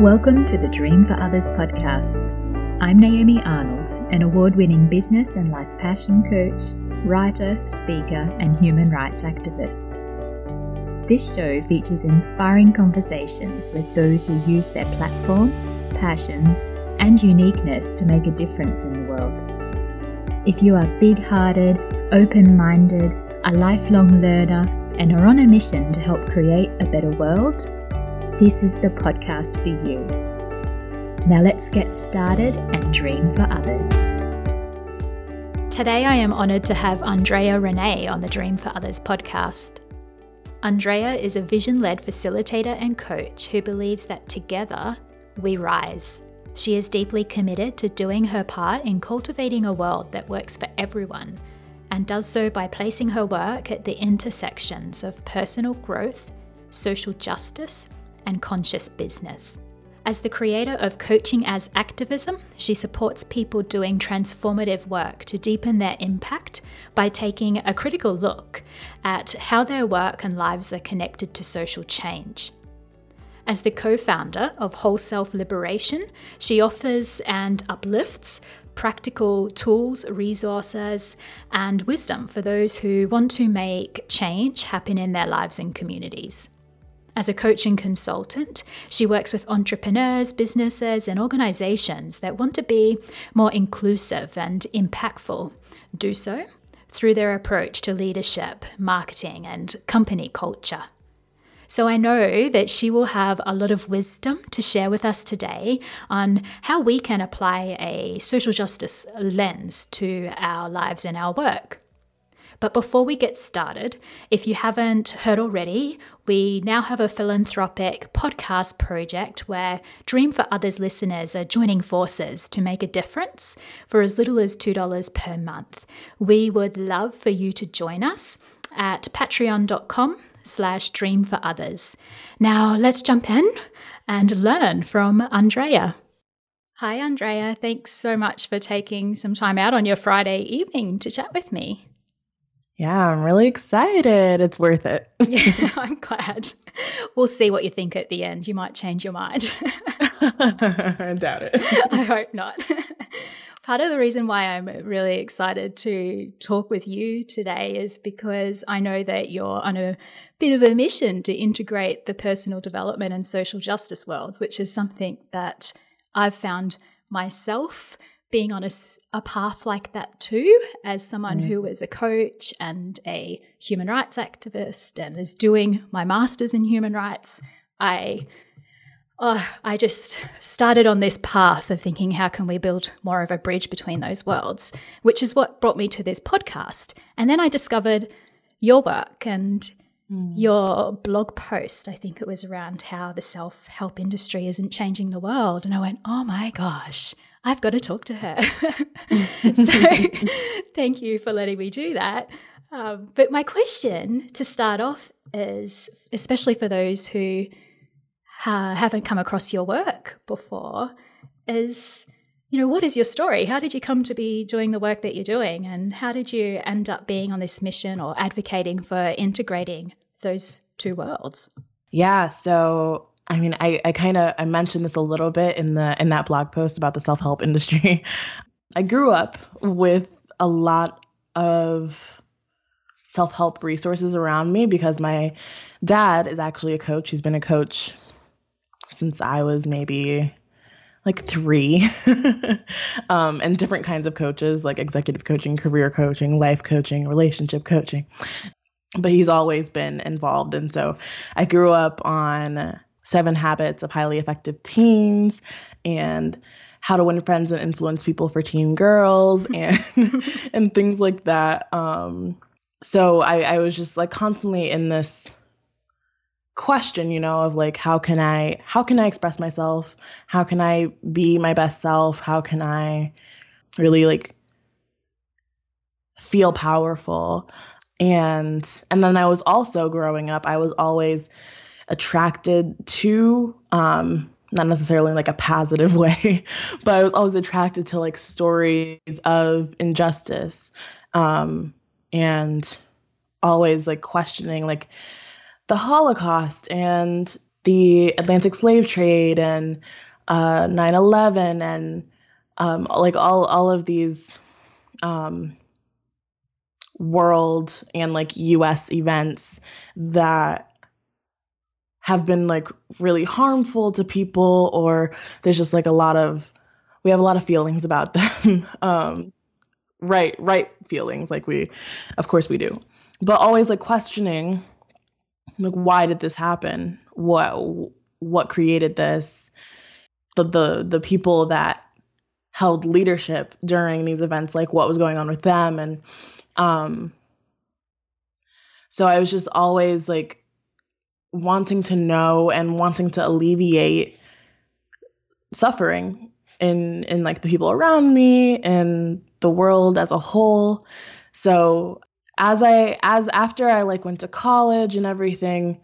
Welcome to the Dream for Others podcast. I'm Naomi Arnold, an award winning business and life passion coach, writer, speaker, and human rights activist. This show features inspiring conversations with those who use their platform, passions, and uniqueness to make a difference in the world. If you are big hearted, open minded, a lifelong learner, and are on a mission to help create a better world, this is the podcast for you. Now let's get started and dream for others. Today, I am honoured to have Andrea Renee on the Dream for Others podcast. Andrea is a vision led facilitator and coach who believes that together we rise. She is deeply committed to doing her part in cultivating a world that works for everyone and does so by placing her work at the intersections of personal growth, social justice, and conscious business. As the creator of Coaching as Activism, she supports people doing transformative work to deepen their impact by taking a critical look at how their work and lives are connected to social change. As the co founder of Whole Self Liberation, she offers and uplifts practical tools, resources, and wisdom for those who want to make change happen in their lives and communities. As a coaching consultant, she works with entrepreneurs, businesses, and organizations that want to be more inclusive and impactful. Do so through their approach to leadership, marketing, and company culture. So I know that she will have a lot of wisdom to share with us today on how we can apply a social justice lens to our lives and our work. But before we get started, if you haven't heard already, we now have a philanthropic podcast project where Dream for Others listeners are joining forces to make a difference for as little as $2 per month. We would love for you to join us at patreon.com slash dream for others. Now let's jump in and learn from Andrea. Hi, Andrea. Thanks so much for taking some time out on your Friday evening to chat with me. Yeah, I'm really excited. It's worth it. yeah, I'm glad. We'll see what you think at the end. You might change your mind. I doubt it. I hope not. Part of the reason why I'm really excited to talk with you today is because I know that you're on a bit of a mission to integrate the personal development and social justice worlds, which is something that I've found myself being on a, a path like that too, as someone mm. who is a coach and a human rights activist and is doing my master's in human rights, I oh, I just started on this path of thinking how can we build more of a bridge between those worlds, which is what brought me to this podcast. And then I discovered your work and mm. your blog post. I think it was around how the self help industry isn't changing the world. And I went, oh my gosh, I've got to talk to her. so thank you for letting me do that. Um, but my question to start off is, especially for those who uh, haven't come across your work before, is you know, what is your story? How did you come to be doing the work that you're doing? And how did you end up being on this mission or advocating for integrating those two worlds? Yeah. So I mean, I, I kind of I mentioned this a little bit in the in that blog post about the self help industry. I grew up with a lot of self help resources around me because my dad is actually a coach. He's been a coach since I was maybe like three, um, and different kinds of coaches like executive coaching, career coaching, life coaching, relationship coaching. But he's always been involved. And so I grew up on Seven Habits of Highly Effective Teens and How to Win Friends and Influence People for Teen Girls and and things like that. Um, so I, I was just like constantly in this question, you know, of like how can I how can I express myself? How can I be my best self? How can I really like feel powerful? And and then I was also growing up, I was always attracted to um not necessarily in like a positive way, but I was always attracted to like stories of injustice um and always like questioning like the Holocaust and the Atlantic slave trade and uh, 9/11 and um, like all all of these um, world and like U.S. events that have been like really harmful to people, or there's just like a lot of we have a lot of feelings about them. um, right, right feelings, like we, of course, we do, but always like questioning, like why did this happen? What what created this? The the the people that held leadership during these events, like what was going on with them. And um, so I was just always like wanting to know and wanting to alleviate suffering in in like the people around me and the world as a whole. So as I as after I like went to college and everything,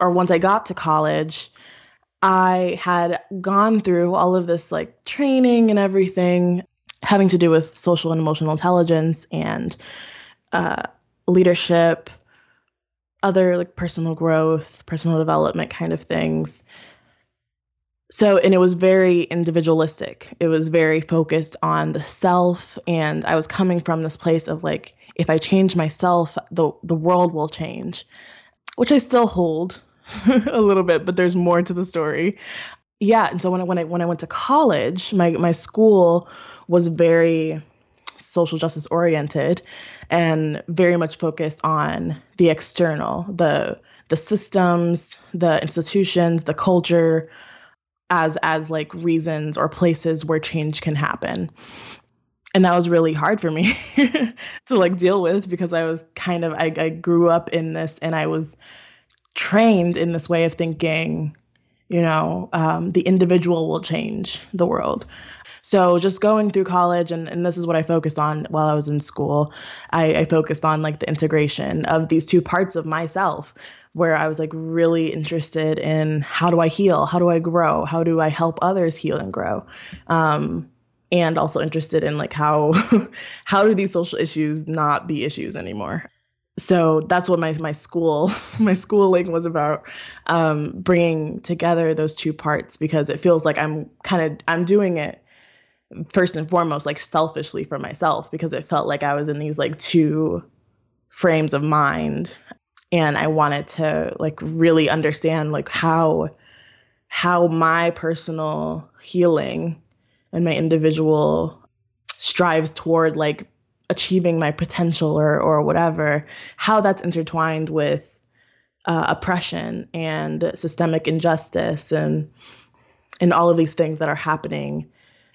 or once I got to college, I had gone through all of this like training and everything having to do with social and emotional intelligence and uh, leadership, other like personal growth, personal development kind of things. So, and it was very individualistic. It was very focused on the self. And I was coming from this place of like, if I change myself, the, the world will change, which I still hold a little bit, but there's more to the story. Yeah, and so when I when I when I went to college, my my school was very social justice oriented and very much focused on the external, the the systems, the institutions, the culture as as like reasons or places where change can happen. And that was really hard for me to like deal with because I was kind of I, I grew up in this and I was trained in this way of thinking, you know, um, the individual will change the world. So just going through college, and, and this is what I focused on while I was in school. I, I focused on like the integration of these two parts of myself, where I was like really interested in how do I heal, how do I grow, how do I help others heal and grow, um, and also interested in like how how do these social issues not be issues anymore? So that's what my my school my schooling was about um, bringing together those two parts because it feels like I'm kind of I'm doing it first and foremost like selfishly for myself because it felt like I was in these like two frames of mind. And I wanted to like really understand like how how my personal healing and my individual strives toward like achieving my potential or or whatever, how that's intertwined with uh, oppression and systemic injustice and and all of these things that are happening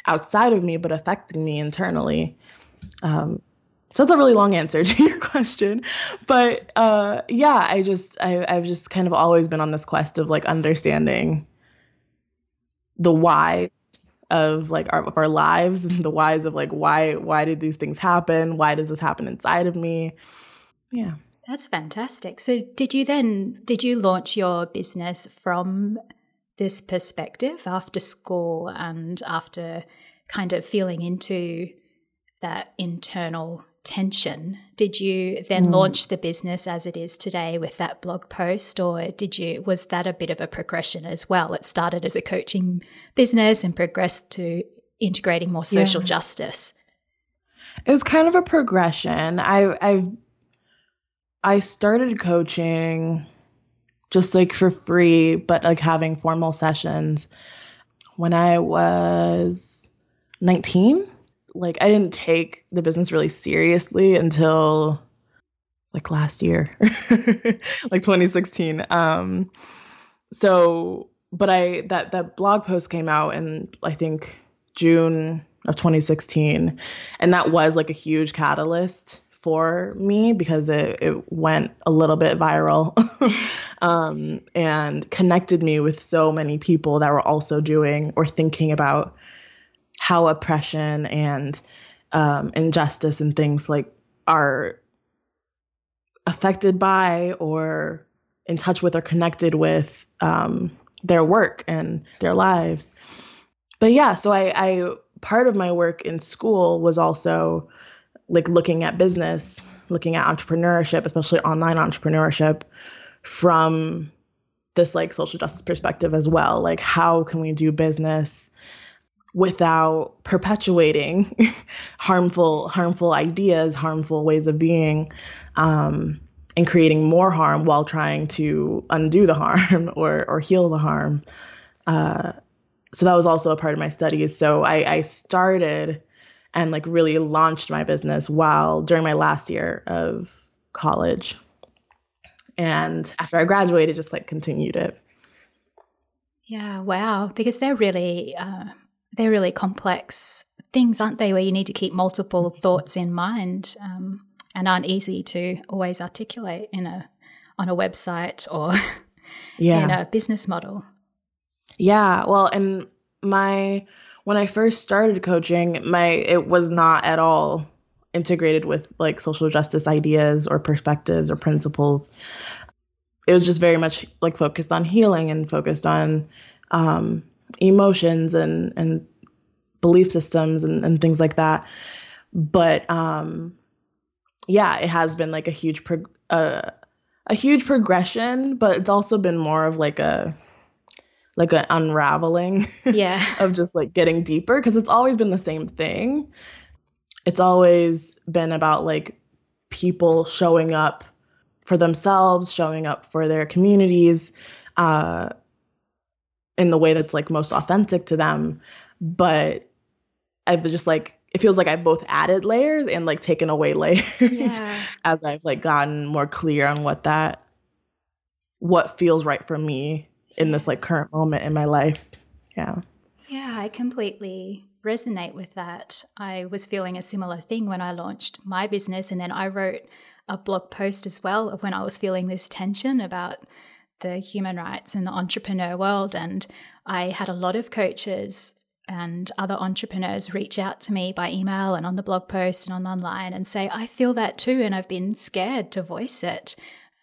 outside of me but affecting me internally. Um, so that's a really long answer to your question, but uh, yeah, I just I, I've just kind of always been on this quest of like understanding the whys of like our of our lives and the whys of like why why did these things happen? Why does this happen inside of me? Yeah. That's fantastic. So did you then did you launch your business from this perspective after school and after kind of feeling into that internal tension. Did you then mm. launch the business as it is today with that blog post or did you was that a bit of a progression as well? It started as a coaching business and progressed to integrating more social yeah. justice. It was kind of a progression. I I I started coaching just like for free, but like having formal sessions when I was 19 like I didn't take the business really seriously until like last year, like 2016. Um, so, but I that that blog post came out in I think June of 2016, and that was like a huge catalyst for me because it, it went a little bit viral um, and connected me with so many people that were also doing or thinking about how oppression and um, injustice and things like are affected by or in touch with or connected with um, their work and their lives. But yeah, so I, I part of my work in school was also like looking at business, looking at entrepreneurship, especially online entrepreneurship, from this like social justice perspective as well. Like how can we do business without perpetuating harmful harmful ideas, harmful ways of being, um, and creating more harm while trying to undo the harm or or heal the harm. Uh, so that was also a part of my studies. So I, I started and like really launched my business while during my last year of college. And after I graduated, just like continued it. Yeah, wow. Because they're really uh, they're really complex things, aren't they? Where you need to keep multiple thoughts in mind um, and aren't easy to always articulate in a on a website or yeah. in a business model. Yeah, well, and my when I first started coaching, my it was not at all integrated with like social justice ideas or perspectives or principles. It was just very much like focused on healing and focused on um, emotions and and belief systems and, and things like that. But um, yeah, it has been like a huge uh, a huge progression, but it's also been more of like a like an unraveling yeah. of just like getting deeper because it's always been the same thing. It's always been about like people showing up for themselves showing up for their communities uh, in the way that's like most authentic to them. But i've just like it feels like I've both added layers and like taken away layers yeah. as I've like gotten more clear on what that what feels right for me in this like current moment in my life. Yeah. Yeah, I completely resonate with that. I was feeling a similar thing when I launched my business and then I wrote a blog post as well of when I was feeling this tension about the human rights and the entrepreneur world and I had a lot of coaches and other entrepreneurs reach out to me by email and on the blog post and on online and say, I feel that too, and I've been scared to voice it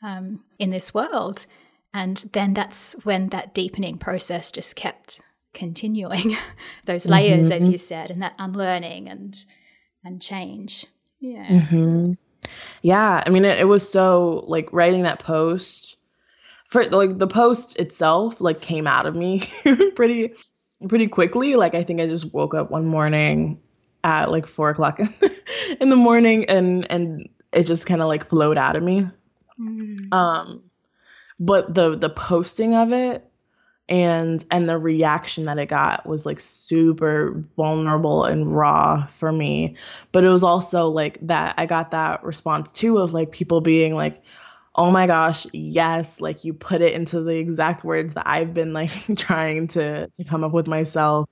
um, in this world. And then that's when that deepening process just kept continuing, those layers, mm-hmm. as you said, and that unlearning and and change. Yeah. Mm-hmm. Yeah. I mean, it, it was so like writing that post for like the post itself like came out of me pretty pretty quickly. Like I think I just woke up one morning at like four o'clock in the morning and and it just kind of like flowed out of me. Mm. Um but the the posting of it and and the reaction that it got was like super vulnerable and raw for me. But it was also like that i got that response too of like people being like oh my gosh yes like you put it into the exact words that i've been like trying to to come up with myself.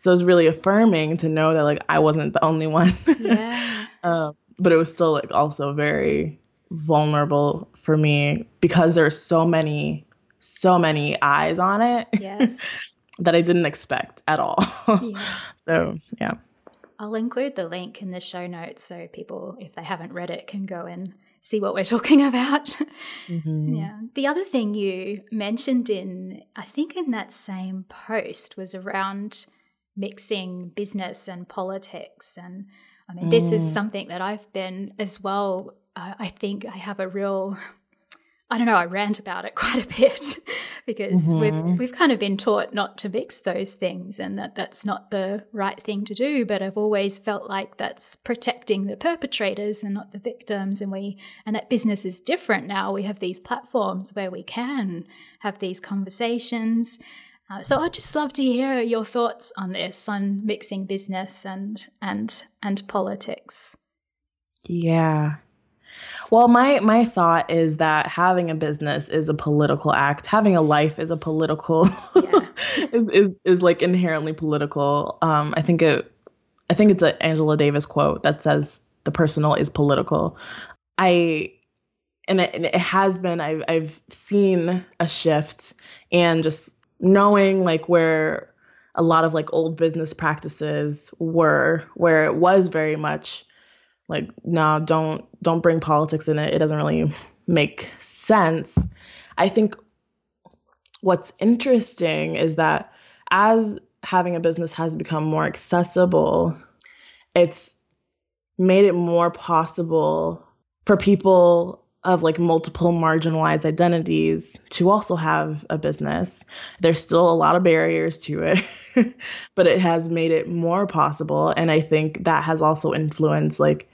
So it was really affirming to know that like i wasn't the only one. Yeah. Um, but it was still like also very vulnerable for me because there's so many so many eyes on it. Yes. that I didn't expect at all. Yeah. so, yeah. I'll include the link in the show notes so people, if they haven't read it, can go and see what we're talking about. Mm-hmm. Yeah. The other thing you mentioned in, I think, in that same post was around mixing business and politics. And I mean, mm. this is mm. something that I've been as well uh, I think I have a real I don't know, I rant about it quite a bit because mm-hmm. we've we've kind of been taught not to mix those things and that that's not the right thing to do, but I've always felt like that's protecting the perpetrators and not the victims and we and that business is different now. We have these platforms where we can have these conversations. Uh, so I'd just love to hear your thoughts on this, on mixing business and and and politics. Yeah, well, my my thought is that having a business is a political act. Having a life is a political yeah. is, is is like inherently political. Um, I think it I think it's an Angela Davis quote that says the personal is political. I and it, and it has been I've I've seen a shift and just knowing like where a lot of like old business practices were where it was very much like no don't don't bring politics in it it doesn't really make sense i think what's interesting is that as having a business has become more accessible it's made it more possible for people of like multiple marginalized identities to also have a business. There's still a lot of barriers to it, but it has made it more possible. And I think that has also influenced like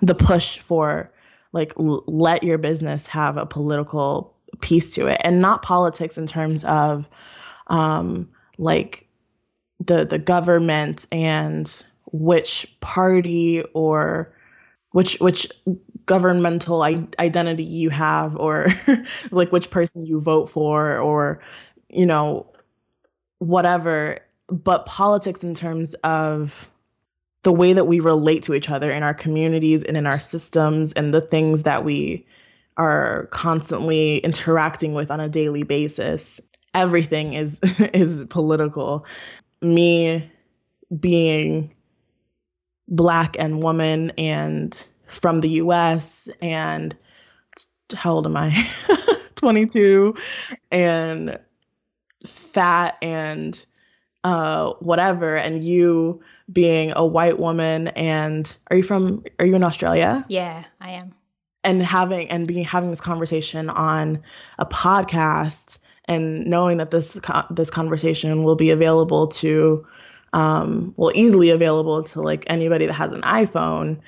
the push for like l- let your business have a political piece to it and not politics in terms of um, like the the government and which party or which which governmental I- identity you have or like which person you vote for or you know whatever. But politics in terms of the way that we relate to each other in our communities and in our systems and the things that we are constantly interacting with on a daily basis everything is is political me being black and woman and from the US and how old am I? 22 and fat and uh whatever and you being a white woman and are you from are you in Australia? Yeah, I am. And having and being having this conversation on a podcast and knowing that this this conversation will be available to um, well, easily available to like anybody that has an iPhone.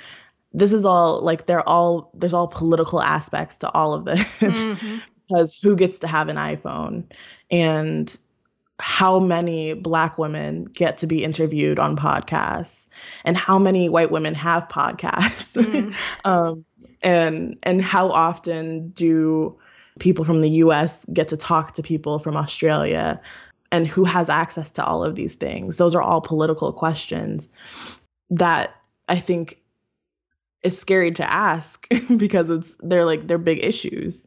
This is all like they're all there's all political aspects to all of this mm-hmm. because who gets to have an iPhone and how many black women get to be interviewed on podcasts and how many white women have podcasts. Mm. um, and and how often do people from the US get to talk to people from Australia and who has access to all of these things? Those are all political questions that i think is scary to ask because it's they're like they're big issues.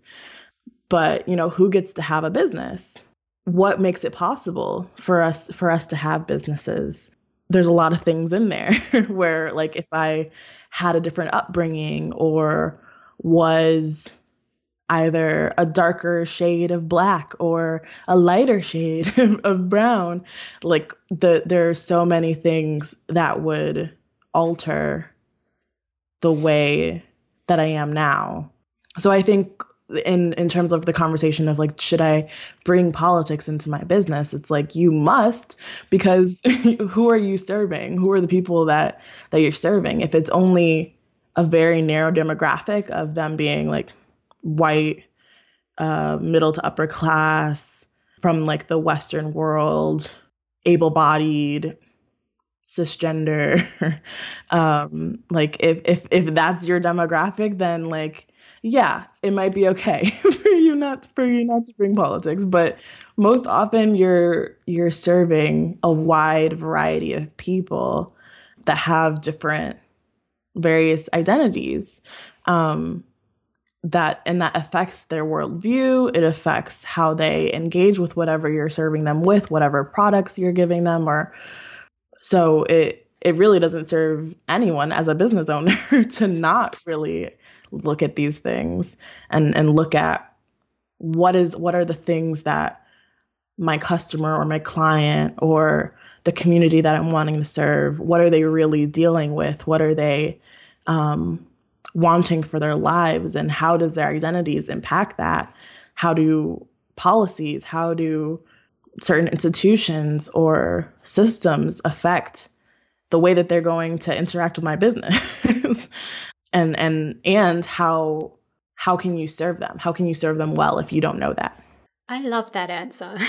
But you know who gets to have a business what makes it possible for us for us to have businesses. There's a lot of things in there where like if i had a different upbringing or was either a darker shade of black or a lighter shade of brown like the there are so many things that would alter the way that I am now. So I think in in terms of the conversation of like should I bring politics into my business it's like you must because who are you serving who are the people that that you're serving if it's only a very narrow demographic of them being like white, uh, middle to upper class, from like the Western world, able bodied, cisgender. um, like if if if that's your demographic, then like yeah, it might be okay for you not for you not to bring politics, but most often you're you're serving a wide variety of people that have different various identities. Um, that and that affects their worldview it affects how they engage with whatever you're serving them with whatever products you're giving them or so it it really doesn't serve anyone as a business owner to not really look at these things and and look at what is what are the things that my customer or my client or the community that I'm wanting to serve what are they really dealing with? What are they um, wanting for their lives? And how does their identities impact that? How do policies how do certain institutions or systems affect the way that they're going to interact with my business and and and how how can you serve them how can you serve them well if you don't know that i love that answer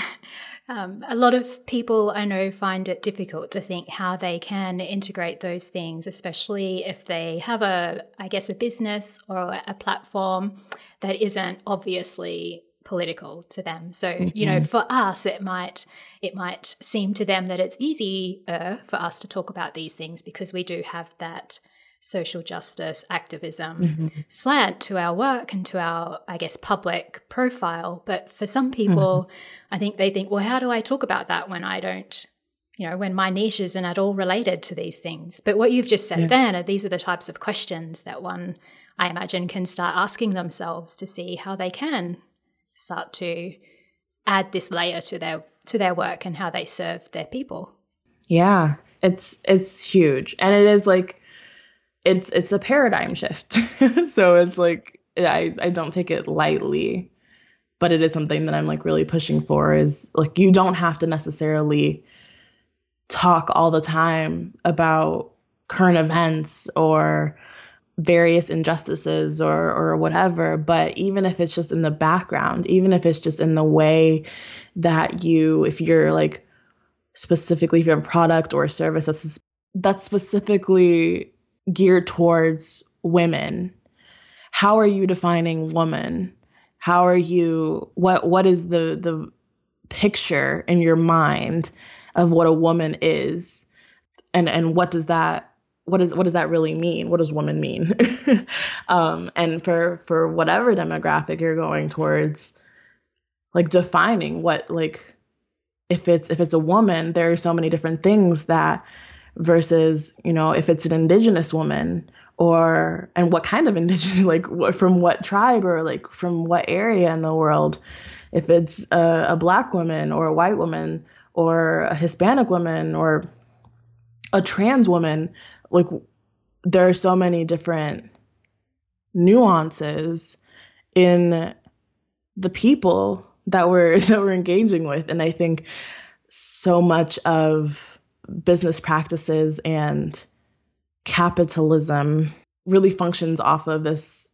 Um, a lot of people I know find it difficult to think how they can integrate those things, especially if they have a, I guess, a business or a platform that isn't obviously political to them. So, mm-hmm. you know, mm-hmm. for us, it might it might seem to them that it's easier for us to talk about these things because we do have that social justice activism mm-hmm. slant to our work and to our, I guess, public profile. But for some people, mm-hmm. I think they think, well, how do I talk about that when I don't, you know, when my niche isn't at all related to these things? But what you've just said yeah. then are these are the types of questions that one, I imagine, can start asking themselves to see how they can start to add this layer to their to their work and how they serve their people. Yeah, it's it's huge. And it is like it's it's a paradigm shift. so it's like I, I don't take it lightly, but it is something that I'm like really pushing for is like you don't have to necessarily talk all the time about current events or various injustices or or whatever but even if it's just in the background even if it's just in the way that you if you're like specifically if you have a product or a service that's that's specifically geared towards women. How are you defining woman? How are you what what is the the picture in your mind of what a woman is? And and what does that what is what does that really mean? What does woman mean? Um and for for whatever demographic you're going towards like defining what like if it's if it's a woman there are so many different things that versus you know if it's an indigenous woman or and what kind of indigenous like what, from what tribe or like from what area in the world if it's a, a black woman or a white woman or a hispanic woman or a trans woman like there are so many different nuances in the people that we're that we're engaging with. And i think so much of business practices and capitalism really functions off of this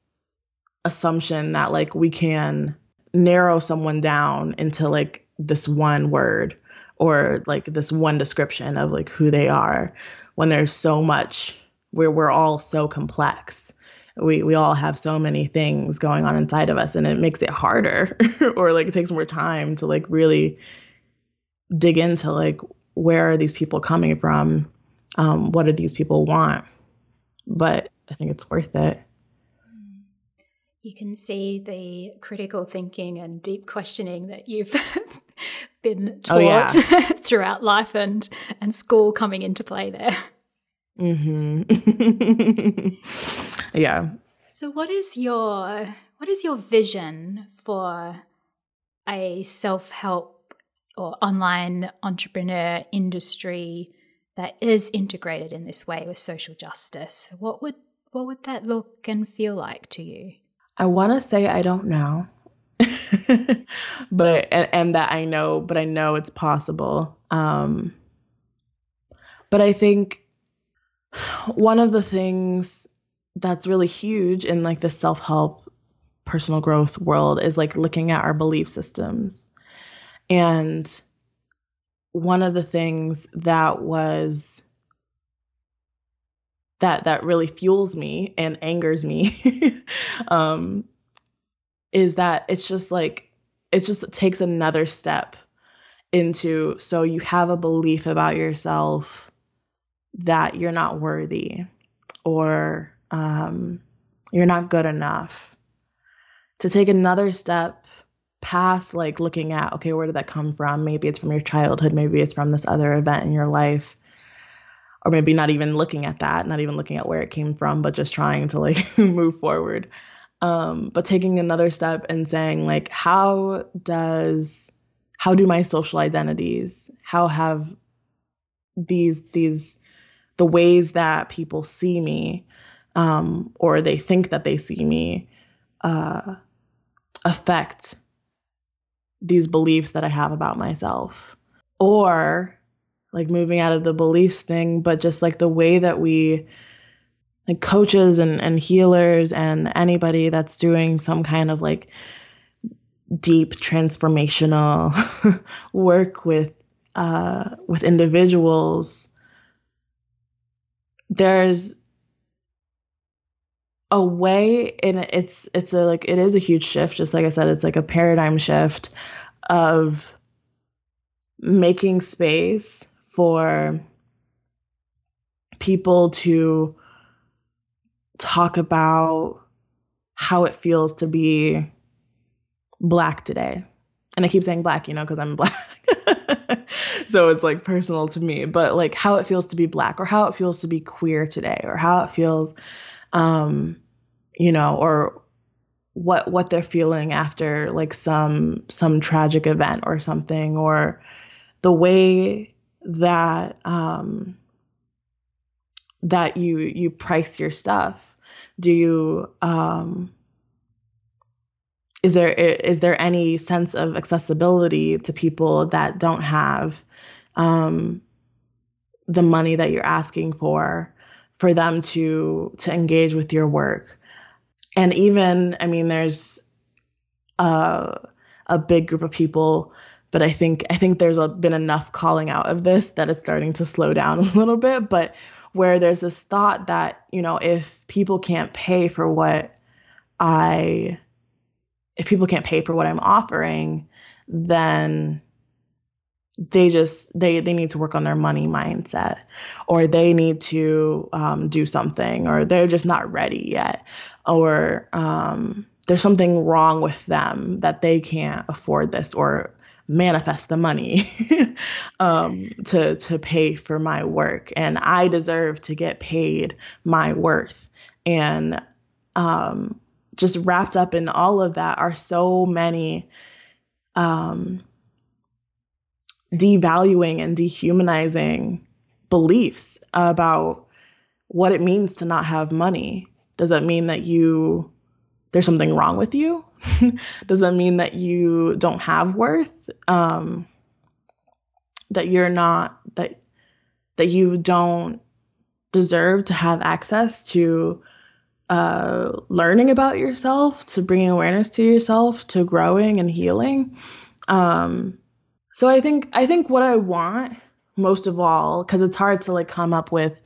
assumption that like we can narrow someone down into like this one word or like this one description of like who they are when there's so much where we're all so complex. We we all have so many things going on inside of us and it makes it harder or like it takes more time to like really dig into like where are these people coming from? Um, what do these people want? But I think it's worth it. You can see the critical thinking and deep questioning that you've been taught oh, yeah. throughout life and and school coming into play there. Mhm. yeah. So what is your what is your vision for a self-help or online entrepreneur industry that is integrated in this way with social justice. What would what would that look and feel like to you? I want to say I don't know. but and, and, that I know, but I know it's possible. Um, but I think one of the things that's really huge in like the self-help personal growth world is like looking at our belief systems and one of the things that was that that really fuels me and angers me um, is that it's just like it just takes another step into so you have a belief about yourself that you're not worthy or um, you're not good enough. To take another step past like looking at okay where did that come from? Maybe it's from your childhood maybe it's from this other event in your life. Or maybe not even looking at that not even looking at where it came from but just trying to like move forward. Um, but taking another step and saying like how does how do my social identities how have these these the ways that people see me um, or they think that they see me uh, affect these beliefs that I have about myself. Or like moving out of the beliefs thing, but just like the way that we like coaches and, and healers and anybody that's doing some kind of like deep transformational work with uh, with individuals, there's a way and it's it's a like it is a huge shift just like i said it's like a paradigm shift of making space for people to talk about how it feels to be black today. And i keep saying black you know because i'm black. So it's like personal to me but like how it feels to be black or how it feels to be queer today or how it feels um, you know, or what what they're feeling after like some some tragic event or something, or the way that um, that you you price your stuff. Do you um, is there is there any sense of accessibility to people that don't have um, the money that you're asking for for them to to engage with your work. And even i mean there's a, a big group of people but i think i think there's a, been enough calling out of this that it's starting to slow down a little bit. But where there's this thought that you know if people can't pay for what i if people can't pay for what i'm offering then they just they they need to work on their money mindset or they need to um, do something or they're just not ready yet or um, there's something wrong with them that they can't afford this or manifest the money um, to to pay for my work. And i deserve to get paid my worth. And um, just wrapped up in all of that are so many um, devaluing and dehumanizing beliefs about what it means to not have money. Does that mean that you there's something wrong with you? Does that mean that you don't have worth? Um, that you're not that that you don't deserve to have access to uh, learning about yourself, to bringing awareness to yourself, to growing and healing. Um, so I think I think what I want most of all, because it's hard to like come up with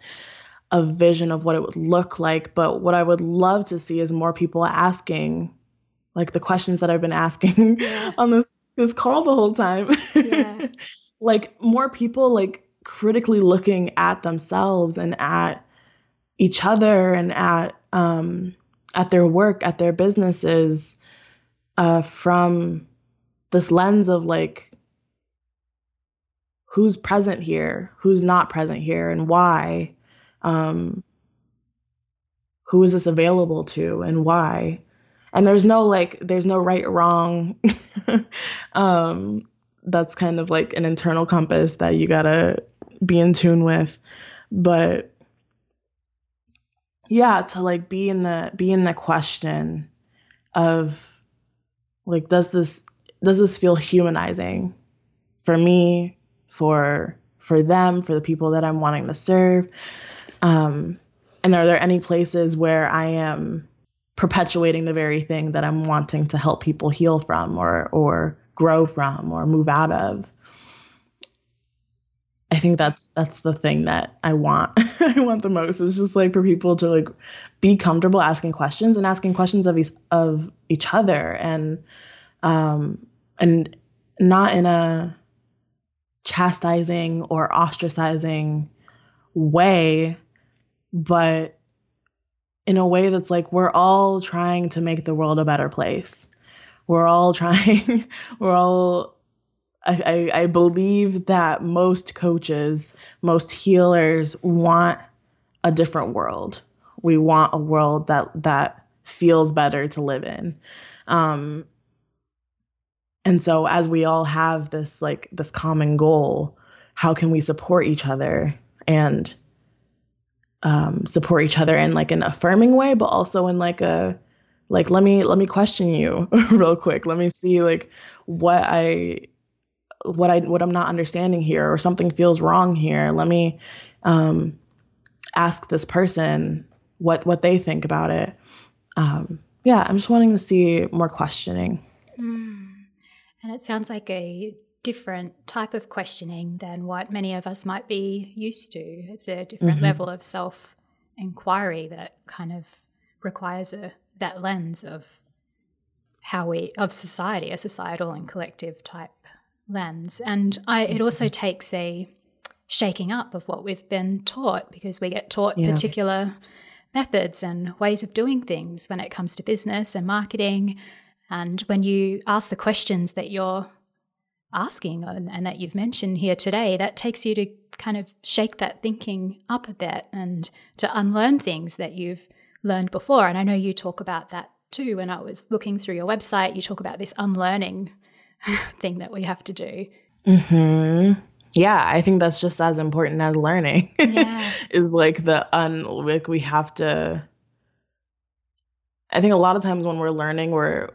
a vision of what it would look like, but what I would love to see is more people asking like the questions that I've been asking yeah. on this this call the whole time. Yeah. like more people like critically looking at themselves and at each other and at um at their work, at their businesses uh from this lens of like who's present here, who's not present here, and why. Um, who is this available to, and why? And there's no like, there's no right or wrong. um, that's kind of like an internal compass that you gotta be in tune with. But yeah, to like be in the be in the question of like, does this does this feel humanizing for me for for them, for the people that I'm wanting to serve? Um, and are there any places where I am perpetuating the very thing that I'm wanting to help people heal from or or grow from or move out of? I think that's that's the thing that I want. I want the most is just like for people to like be comfortable asking questions and asking questions of each of each other and um and not in a chastising or ostracizing way, but in a way that's like we're all trying to make the world a better place. We're all trying, we're all, I, I, I believe that most coaches, most healers want a different world. We want a world that that feels better to live in. Um, and so as we all have this like this common goal, how can we support each other and um, support each other in like an affirming way, but also in like a like let me let me question you real quick. Let me see like what I what I what I'm not understanding here or something feels wrong here. Let me um, ask this person what what they think about it. Um, yeah, I'm just wanting to see more questioning. Mm. And it sounds like a different type of questioning than what many of us might be used to. It's a different mm-hmm. level of self inquiry that kind of requires a that lens of how we of society, a societal and collective type lens. And I, it also takes a shaking up of what we've been taught because we get taught yeah. particular methods and ways of doing things when it comes to business and marketing and when you ask the questions that you're asking and, and, that you've mentioned here today, that takes you to kind of shake that thinking up a bit and to unlearn things that you've learned before. And I know you talk about that too. When I was looking through your website, you talk about this unlearning thing that we have to do. Hmm. Yeah, I think that's just as important as learning. Yeah. is like the un like we have to. I think a lot of times when we're learning, we're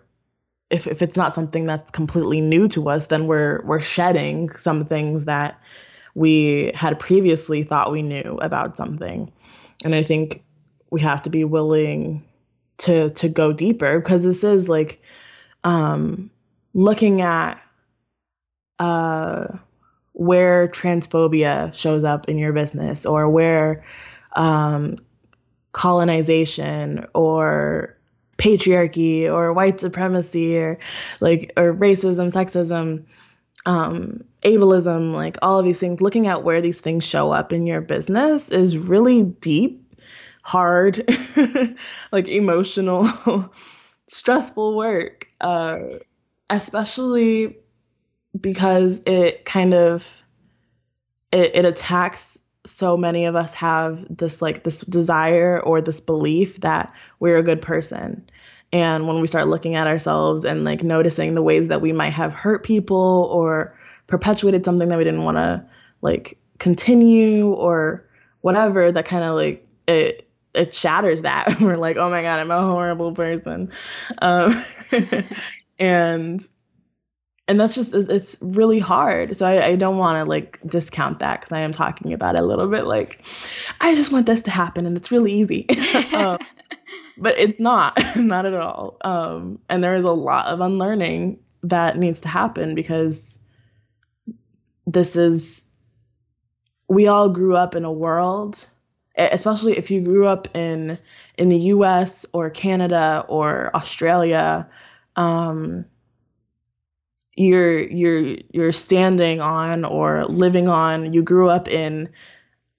if, if it's not something that's completely new to us, then we're we're shedding some things that we had previously thought we knew about something. And I think we have to be willing to to go deeper because this is like um looking at uh where transphobia shows up in your business or where um, colonization or patriarchy or white supremacy or like or racism sexism um, ableism like all of these things looking at where these things show up in your business is really deep hard like emotional stressful work uh, especially because it kind of it, it attacks so many of us have this like this desire or this belief that we're a good person. And when we start looking at ourselves and like noticing the ways that we might have hurt people or perpetuated something that we didn't want to like continue or whatever that kind of like it it shatters that. We're like oh my god i'm a horrible person. Um, and and that's just it's really hard. So i, I don't want to like discount that because i am talking about it a little bit like i just want this to happen and it's really easy. Um, but it's not not at all. Um, and there is a lot of unlearning that needs to happen because this is we all grew up in a world especially if you grew up in in the us or canada or australia um, you're you're you're standing on or living on you grew up in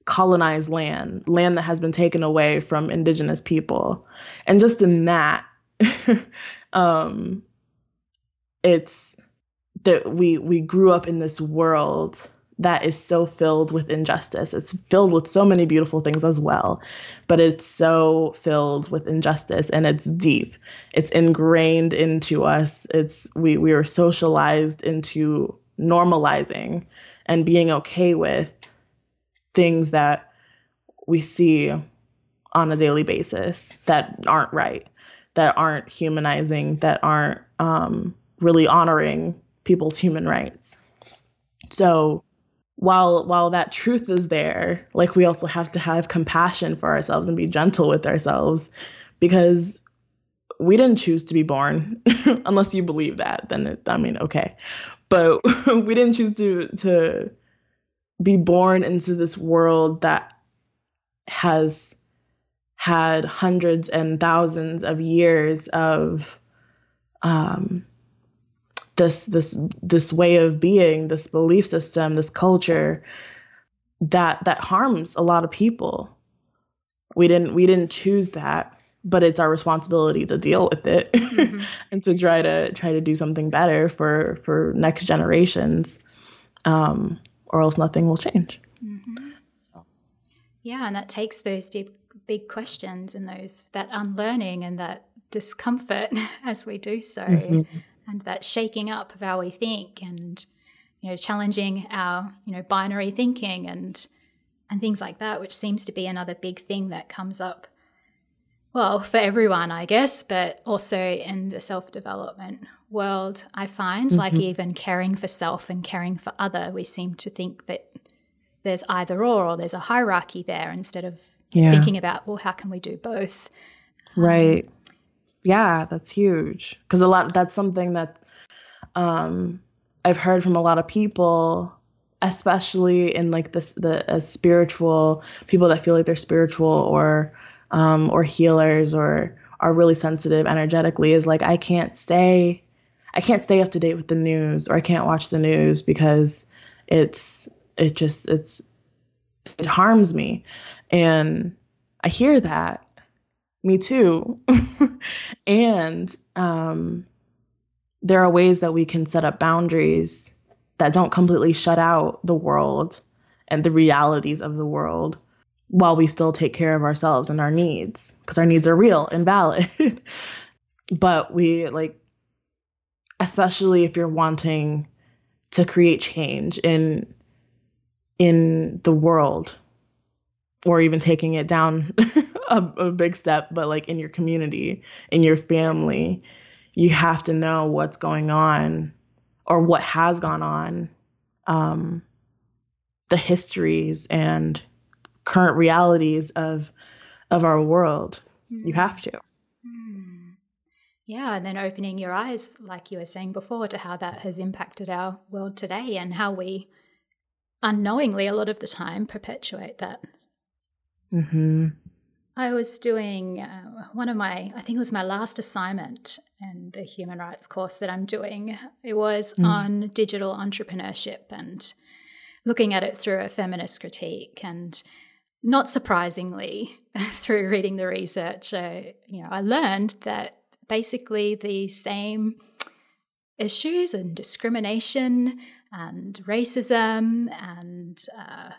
colonized land land that has been taken away from indigenous people. And just in that um it's that we we grew up in this world that is so filled with injustice. It's filled with so many beautiful things as well, but it's so filled with injustice and it's deep. It's ingrained into us. It's we we are socialized into normalizing and being okay with things that we see on a daily basis that aren't right, that aren't humanizing, that aren't um, really honoring people's human rights. So while while that truth is there like we also have to have compassion for ourselves and be gentle with ourselves because we didn't choose to be born. Unless you believe that then it, i mean okay. But we didn't choose to to be born into this world that has had hundreds and thousands of years of um, this this this way of being, this belief system, this culture that that harms a lot of people. We didn't we didn't choose that, but it's our responsibility to deal with it mm-hmm. and to try to try to do something better for for next generations, um, or else nothing will change. Mm-hmm. So. Yeah, and that takes those deep big questions and those that unlearning and that discomfort as we do so. Mm-hmm and that shaking up of how we think and you know challenging our you know binary thinking and and things like that which seems to be another big thing that comes up well for everyone i guess but also in the self-development world i find mm-hmm. like even caring for self and caring for other we seem to think that there's either or or there's a hierarchy there instead of yeah. thinking about well how can we do both right um, yeah, that's huge. Because a lot that's something that um, I've heard from a lot of people, especially in like this the spiritual people that feel like they're spiritual or um, or healers or are really sensitive energetically is like I can't stay I can't stay up to date with the news or I can't watch the news because it's it just it's it harms me. And I hear that me too. and um, there are ways that we can set up boundaries that don't completely shut out the world and the realities of the world while we still take care of ourselves and our needs because our needs are real and valid. but we like, especially if you're wanting to create change in in the world or even taking it down a, a big step, but like in your community, in your family, you have to know what's going on or what has gone on, um, the histories and current realities of of our world. Mm. You have to. Mm. Yeah, and then opening your eyes, like you were saying before, to how that has impacted our world today and how we unknowingly, a lot of the time, perpetuate that. Mm-hmm. I was doing uh, one of my, I think it was my last assignment in the human rights course that I'm doing. It was mm. on digital entrepreneurship and looking at it through a feminist critique. And not surprisingly, through reading the research, uh, you know, I learned that basically the same issues and discrimination and racism and uh,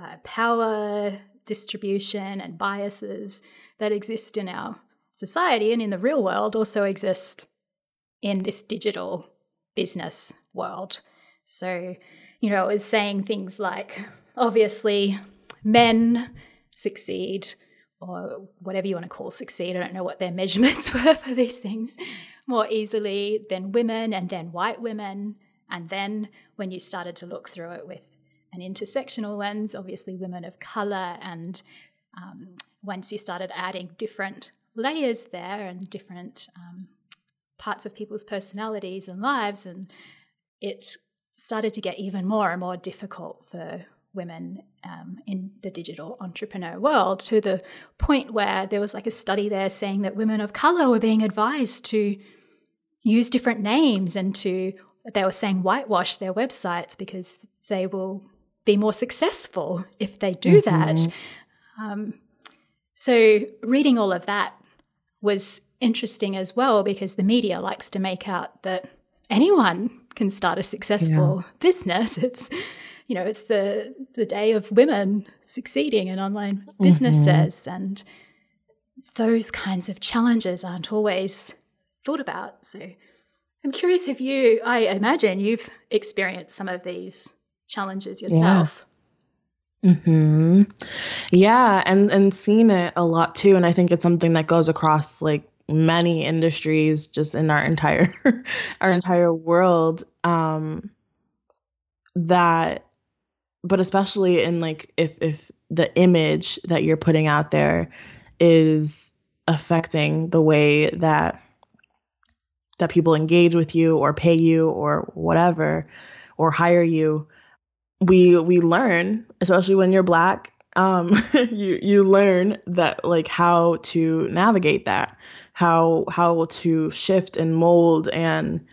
uh, power distribution and biases that exist in our society and in the real world also exist in this digital business world. So, you know, it was saying things like obviously men succeed or whatever you want to call succeed. I don't know what their measurements were for these things more easily than women and then white women. And then when you started to look through it with an intersectional lens, obviously women of color, and um, once you started adding different layers there and different um, parts of people's personalities and lives, and it started to get even more and more difficult for women um, in the digital entrepreneur world to the point where there was like a study there saying that women of color were being advised to use different names and to they were saying whitewash their websites because they will be more successful if they do mm-hmm. that. Um, so, reading all of that was interesting as well because the media likes to make out that anyone can start a successful yeah. business. It's you know, it's the the day of women succeeding in online businesses mm-hmm. and those kinds of challenges aren't always thought about. So I'm curious have you I imagine you've experienced some of these challenges yourself. Yeah. Hmm. Yeah, and and seen it a lot too, and I think it's something that goes across like many industries, just in our entire our entire world. Um, that, but especially in like if if the image that you're putting out there is affecting the way that that people engage with you or pay you or whatever or hire you we we learn, especially when you're black, um, you you learn that like how to navigate that, how how to shift and mold and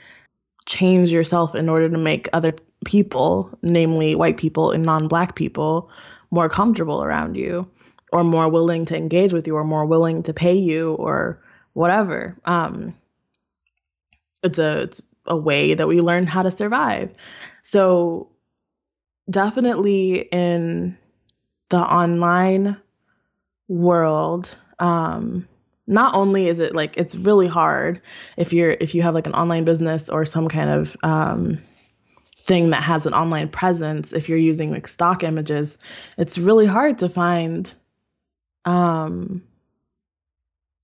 change yourself in order to make other people, namely white people and non-black people, more comfortable around you, or more willing to engage with you, or more willing to pay you, or whatever. Um, it's a it's a way that we learn how to survive. So definitely in the online world um not only is it like it's really hard if you're if you have like an online business or some kind of um thing that has an online presence if you're using like stock images it's really hard to find um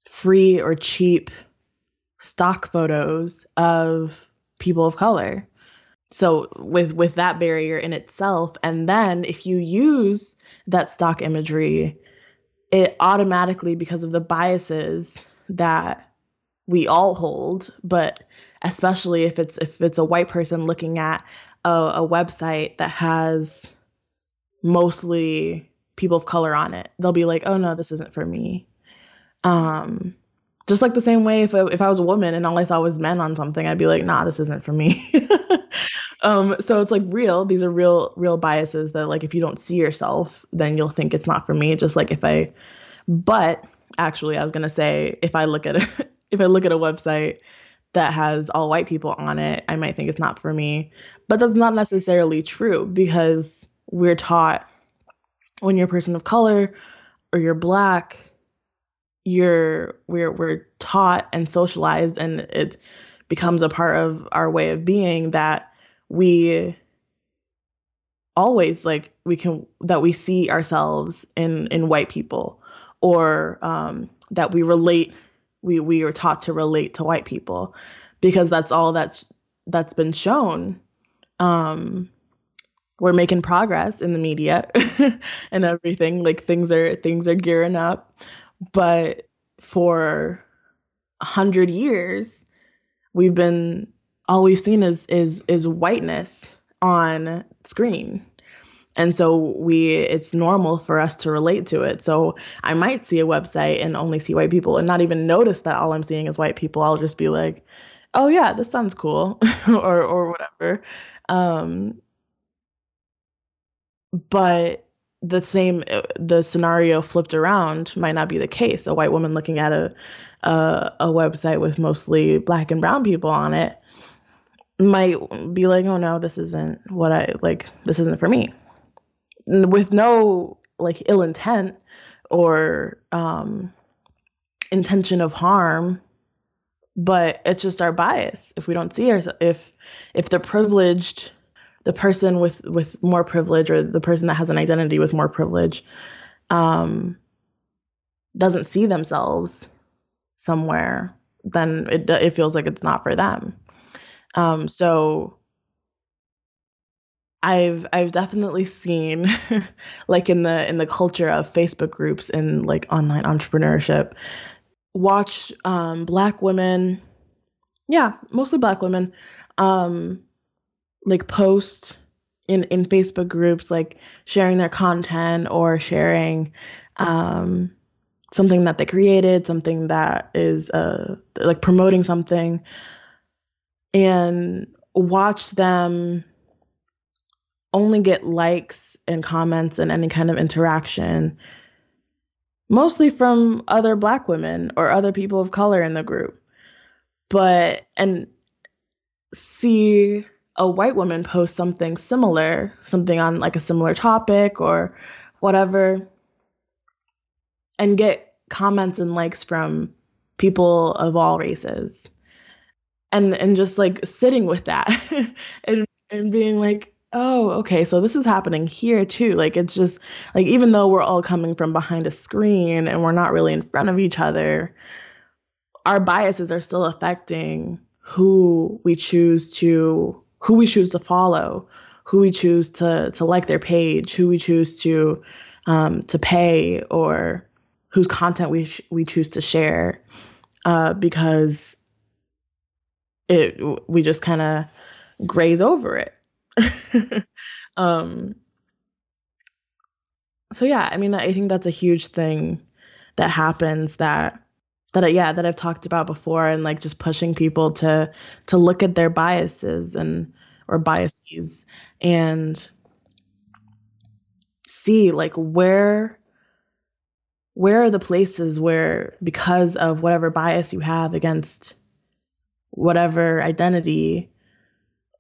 free or cheap stock photos of people of color so with with that barrier in itself and then if you use that stock imagery it automatically because of the biases that we all hold but especially if it's if it's a white person looking at a, a website that has mostly people of color on it they'll be like oh no this isn't for me um just like the same way if I, if I was a woman and all I saw was men on something, I'd be like, nah, this isn't for me. um, so it's like real. These are real, real biases that like if you don't see yourself, then you'll think it's not for me. Just like if I, but actually, I was gonna say if I look at a, if I look at a website that has all white people on it, I might think it's not for me. But that's not necessarily true because we're taught when you're a person of color or you're black you're we're we're taught and socialized and it becomes a part of our way of being that we always like we can that we see ourselves in in white people or um, that we relate we we are taught to relate to white people because that's all that's that's been shown. Um we're making progress in the media and everything like things are things are gearing up. But for a hundred years we've been all we've seen is is is whiteness on screen. And so we it's normal for us to relate to it. So i might see a website and only see white people and not even notice that all i'm seeing is white people. I'll just be like oh yeah this sounds cool or or whatever. Um but the same uh, the scenario flipped around might not be the case. A white woman looking at a a, a website with mostly black and brown people on it might be like oh no this isn't what i like this isn't for me. With no like ill intent or um intention of harm but it's just our bias. If we don't see our if if the privileged the person with with more privilege or the person that has an identity with more privilege um doesn't see themselves somewhere then it it feels like it's not for them um so I've I've definitely seen like in the in the culture of Facebook groups and like online entrepreneurship watch um black women yeah, mostly black women um like post in in Facebook groups like sharing their content or sharing um something that they created, something that is uh like promoting something and watch them only get likes and comments and any kind of interaction mostly from other black women or other people of color in the group. But and see a white woman post something similar something on like a similar topic or whatever and get comments and likes from people of all races and and just like sitting with that and and being like oh, okay, so this is happening here too. Like it's just like even though we're all coming from behind a screen and we're not really in front of each other, our biases are still affecting who we choose to who we choose to follow, who we choose to to like their page, who we choose to um, to pay, or whose content we sh- we choose to share, uh, because it we just kind of graze over it. Um, so yeah, I mean, I think that's a huge thing that happens that that yeah that I've talked about before and like just pushing people to to look at their biases and or biases and see like where where are the places where because of whatever bias you have against whatever identity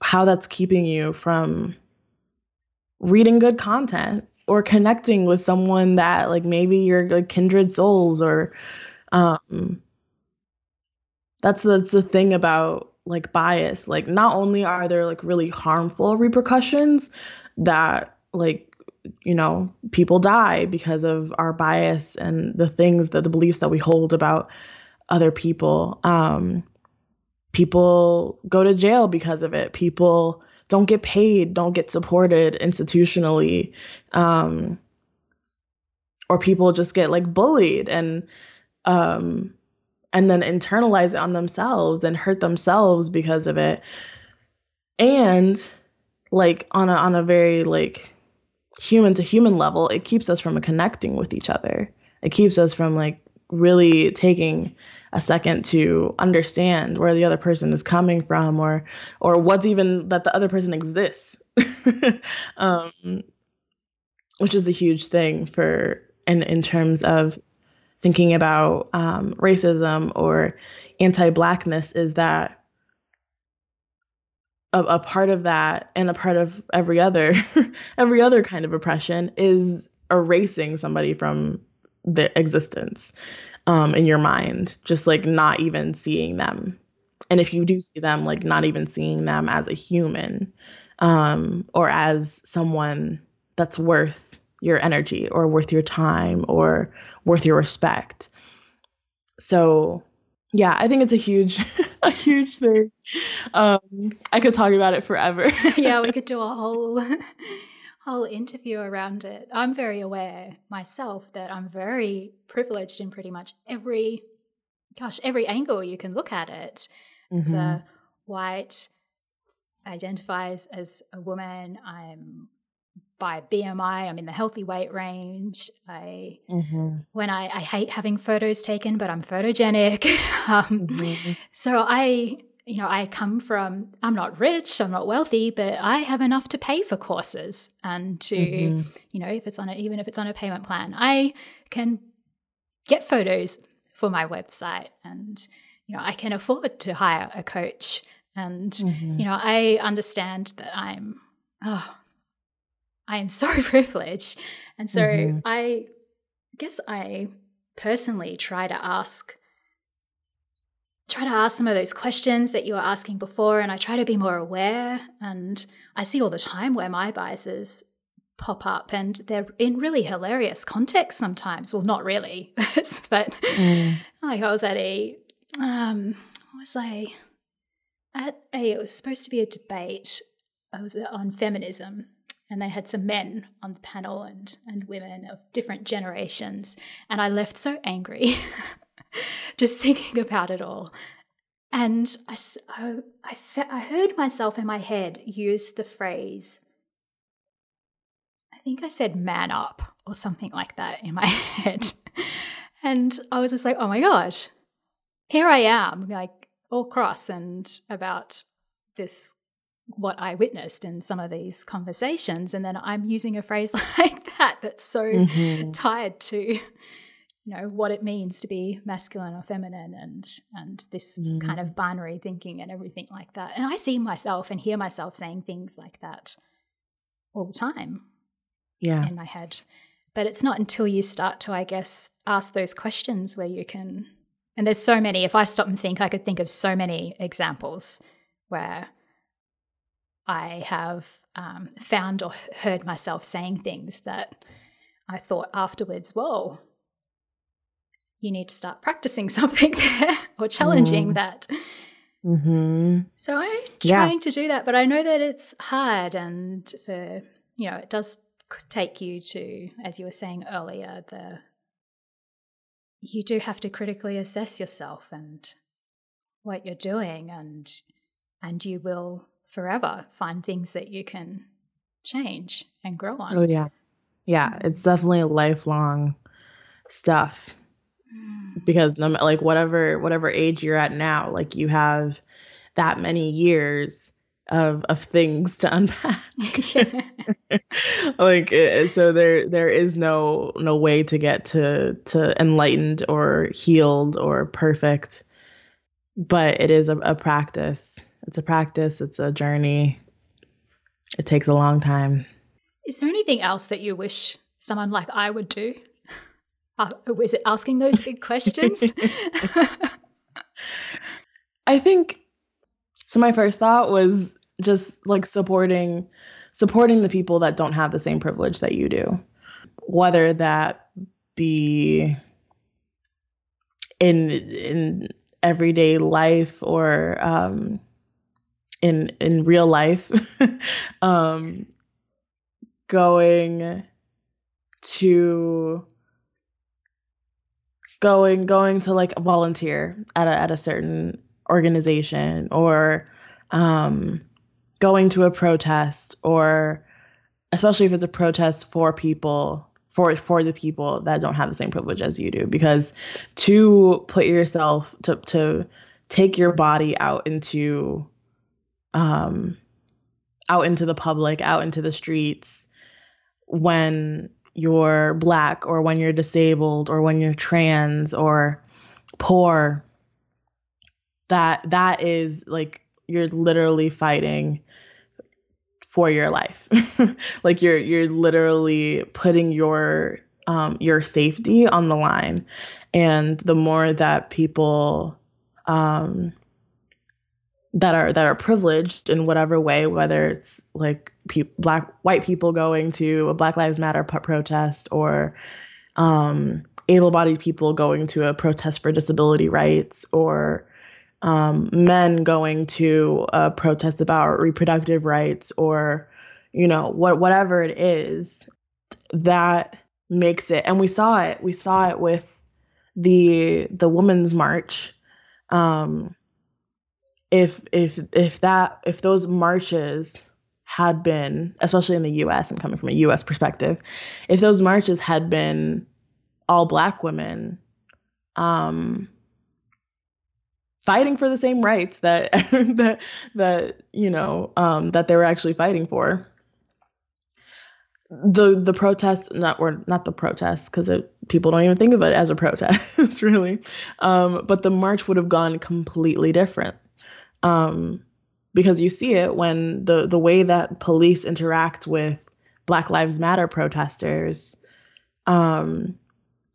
how that's keeping you from reading good content or connecting with someone that like maybe you're like kindred souls or um that's that's the thing about like bias. Like not only are there like really harmful repercussions that like you know people die because of our bias and the things that the beliefs that we hold about other people um people go to jail because of it. People don't get paid don't get supported institutionally um, or people just get like bullied and um, and then internalize it on themselves and hurt themselves because of it. And like on a on a very like human to human level it keeps us from connecting with each other. It keeps us from like really taking a second to understand where the other person is coming from or or what's even that the other person exists. Um, which is a huge thing for in in terms of thinking about um, racism or anti-blackness is that a, a part of that and a part of every other every other kind of oppression is erasing somebody from the existence um, in your mind, just like not even seeing them. And if you do see them, like not even seeing them as a human um, or as someone that's worth your energy or worth your time or worth your respect. So yeah, I think it's a huge, a huge thing. Um, I could talk about it forever. yeah, we could do a whole, whole interview around it. I'm very aware myself that I'm very privileged in pretty much every, gosh, every angle you can look at it. Mm-hmm. As a white, identifies as a woman. I'm by BMI, I'm in the healthy weight range. I mm-hmm. when I, I hate having photos taken, but I'm photogenic. um, mm-hmm. So I, you know, I come from. I'm not rich, I'm not wealthy, but I have enough to pay for courses and to, mm-hmm. you know, if it's on a, even if it's on a payment plan, I can get photos for my website, and you know, I can afford to hire a coach, and mm-hmm. you know, I understand that I'm. Oh, I am so privileged. And so mm-hmm. I guess I personally try to ask try to ask some of those questions that you were asking before and I try to be more aware and I see all the time where my biases pop up and they're in really hilarious context sometimes. Well, not really, but mm. like I was at a um what was I at a it was supposed to be a debate. I was on feminism and they had some men on the panel and and women of different generations and i left so angry just thinking about it all and I, I, I, fe- I heard myself in my head use the phrase i think i said man up or something like that in my head and i was just like oh my gosh here i am like all cross and about this what I witnessed in some of these conversations. And then I'm using a phrase like that that's so mm-hmm. tied to, you know, what it means to be masculine or feminine and and this mm. kind of binary thinking and everything like that. And I see myself and hear myself saying things like that all the time. Yeah. In my head. But it's not until you start to, I guess, ask those questions where you can and there's so many, if I stop and think, I could think of so many examples where I have um, found or heard myself saying things that I thought afterwards, whoa, you need to start practicing something there or challenging mm. that. Mm-hmm. So I'm trying yeah. to do that, but I know that it's hard and for, you know, it does take you to, as you were saying earlier, the you do have to critically assess yourself and what you're doing and and you will forever find things that you can change and grow on. Oh yeah. Yeah, it's definitely lifelong stuff. Mm. Because no like whatever whatever age you're at now, like you have that many years of of things to unpack. like so there there is no no way to get to to enlightened or healed or perfect. But it is a, a practice it's a practice, it's a journey. It takes a long time. Is there anything else that you wish someone like I would do? Uh, is it asking those big questions? I think so my first thought was just like supporting supporting the people that don't have the same privilege that you do. Whether that be in in everyday life or um, in in real life um going to going going to like volunteer at a at a certain organization or um going to a protest or especially if it's a protest for people for for the people that don't have the same privilege as you do. Because to put yourself to to take your body out into um, out into the public, out into the streets when you're black or when you're disabled or when you're trans or poor that that is like you're literally fighting for your life. Like you're you're literally putting your um, your safety on the line. And the more that people um, that are that are privileged in whatever way, whether it's like pe- black white people going to a Black Lives Matter protest or um, able-bodied people going to a protest for disability rights or um, men going to a protest about reproductive rights or you know what whatever it is that makes it and we saw it we saw it with the the women's march um if if if that if those marches had been especially in the US and coming from a US perspective if those marches had been all black women um fighting for the same rights that that that you know um that they were actually fighting for the the protests not or not the protests because people don't even think of it as a protest really um, but the march would have gone completely different um, because you see it when the the way that police interact with black lives matter protesters um,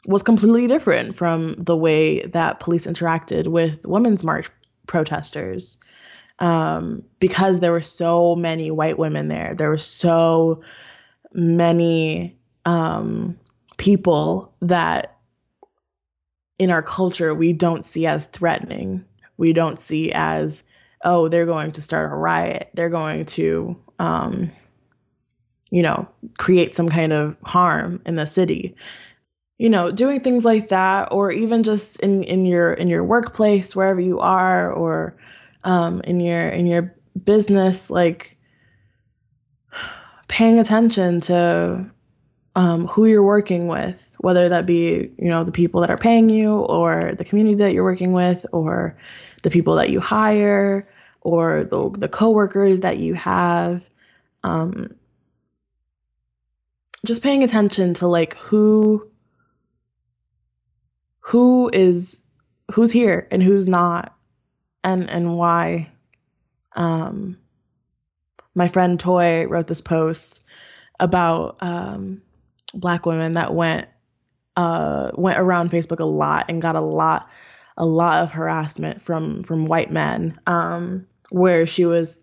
was completely different from the way that police interacted with women's march protesters um, because there were so many white women there there were so many um, people that in our culture we don't see as threatening. We don't see as, oh, they're going to start a riot. They're going to, um, you know, create some kind of harm in the city. You know, doing things like that, or even just in in your in your workplace, wherever you are, or um, in your in your business, like paying attention to um, who you're working with, whether that be you know the people that are paying you, or the community that you're working with, or the people that you hire, or the the coworkers that you have. Um, just paying attention to like who who is who's here and who's not and and why um my friend Toy wrote this post about um, black women that went uh, went around Facebook a lot and got a lot a lot of harassment from from white men um, where she was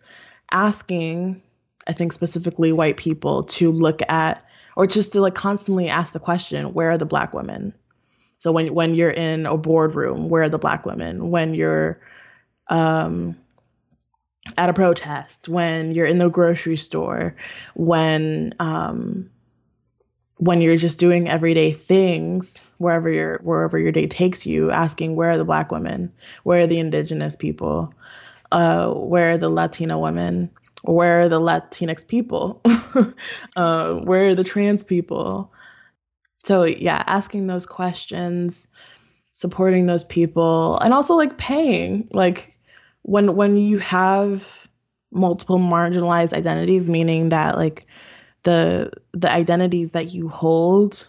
asking I think specifically white people to look at or just to like constantly ask the question where are the black women? So when when you're in a boardroom where are the black women? When you're um, at a protest, when you're in the grocery store, when um, when you're just doing everyday things wherever your wherever your day takes you, asking where are the black women, where are the indigenous people, uh, where are the Latina women, where are the Latinx people, uh, where are the trans people. So yeah, asking those questions, supporting those people, and also like paying like when when you have multiple marginalized identities meaning that like the the identities that you hold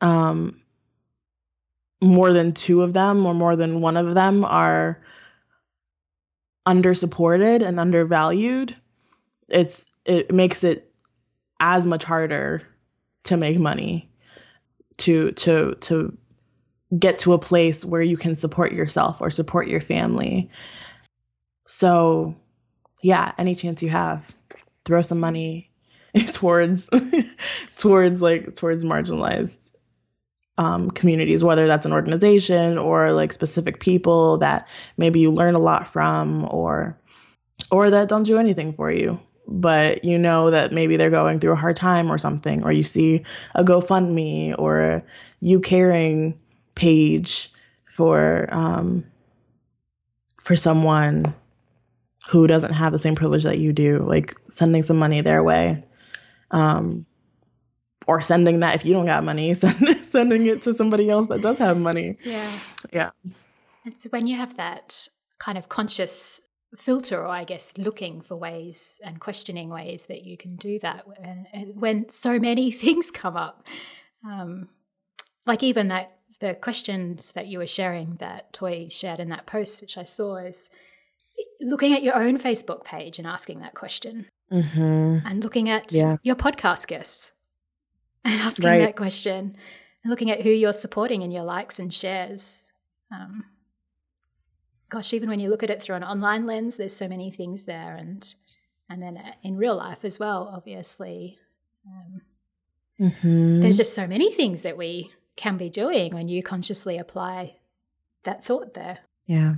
um more than two of them or more than one of them are under supported and undervalued it's it makes it as much harder to make money to to to get to a place where you can support yourself or support your family. So, yeah, any chance you have, throw some money towards towards like towards marginalized um, communities, whether that's an organization or like specific people that maybe you learn a lot from, or or that don't do anything for you, but you know that maybe they're going through a hard time or something, or you see a GoFundMe or a YouCaring page for um, for someone who doesn't have the same privilege that you do, like sending some money their way. Um, or sending that if you don't got money, send, sending it to somebody else that does have money. Yeah. Yeah. It's when you have that kind of conscious filter, or I guess looking for ways and questioning ways that you can do that when so many things come up. Um, like even that, the questions that you were sharing that Toy shared in that post, which I saw, is looking at your own Facebook page and asking that question, mm-hmm. and looking at yeah. your podcast guests and asking right. that question, and looking at who you're supporting in your likes and shares. Um, gosh, even when you look at it through an online lens, there's so many things there, and and then in real life as well, obviously. Um, mm-hmm. There's just so many things that we can be doing when you consciously apply that thought there. Yeah.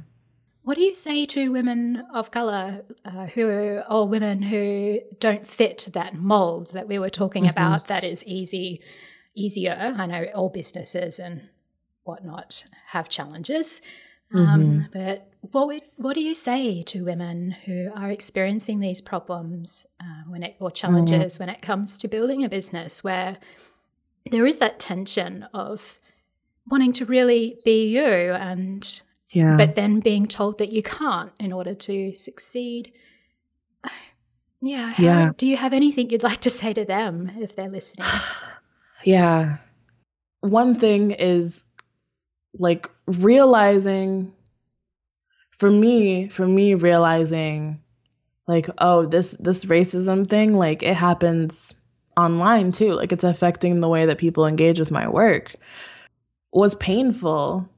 What do you say to women of color uh, who or women who don't fit that mold that we were talking mm-hmm. about? That is easy, easier. I know all businesses and whatnot have challenges, um, mm-hmm. but what what do you say to women who are experiencing these problems uh, when it or challenges mm-hmm. when it comes to building a business where there is that tension of wanting to really be you and yeah. but then being told that you can't in order to succeed. Yeah. How, yeah. Do you have anything you'd like to say to them if they're listening? Yeah. One thing is like realizing for me, for me realizing like, oh, this this racism thing, like it happens online too. Like it's affecting the way that people engage with my work was painful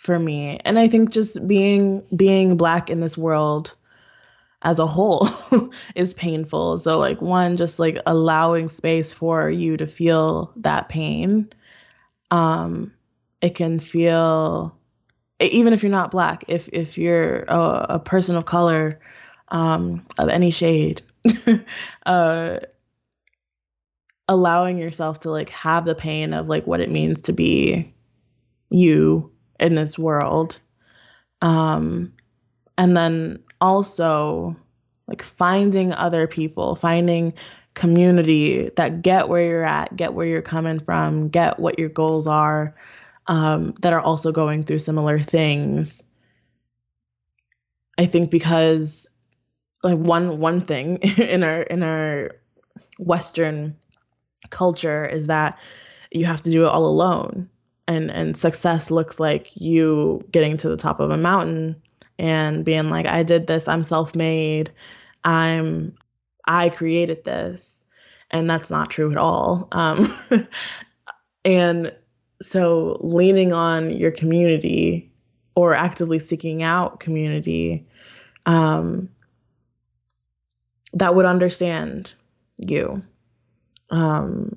for me. And I think just being being black in this world as a whole is painful. So like one just like allowing space for you to feel that pain. Um it can feel even if you're not black, if if you're a, a person of color um of any shade, uh allowing yourself to like have the pain of like what it means to be you in this world. Um, and then also like finding other people, finding community that get where you're at, get where you're coming from, get what your goals are, um, that are also going through similar things. I think because like one one thing in our in our Western culture is that you have to do it all alone and and success looks like you getting to the top of a mountain and being like I did this, I'm self-made, I'm I created this. And that's not true at all. Um, and so leaning on your community or actively seeking out community um, that would understand you. Um,